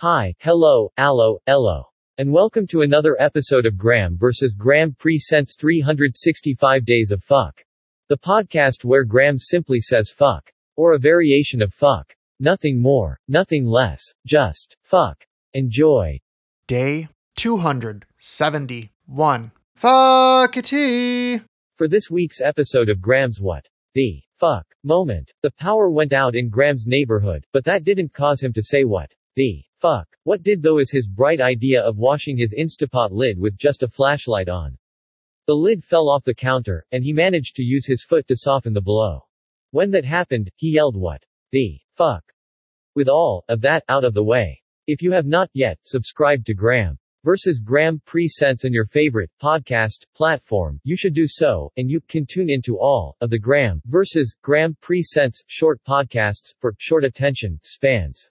Hi, hello, allo, ello. And welcome to another episode of Graeme vs. Graeme Presents 365 Days of Fuck. The podcast where Graeme simply says fuck. Or a variation of fuck. Nothing more, nothing less, just fuck. Enjoy. Day 271. Fuckity! For this week's episode of Graeme's What? The fuck moment, the power went out in Graeme's neighborhood, but that didn't cause him to say what? The fuck. What did though is his bright idea of washing his Instapot lid with just a flashlight on. The lid fell off the counter, and he managed to use his foot to soften the blow. When that happened, he yelled what? The fuck. With all of that out of the way. If you have not yet subscribed to Graeme versus Graeme Presents on your favorite podcast platform, you should do so, and you can tune into all of the Graeme versus Graeme Presents short podcasts for short attention spans.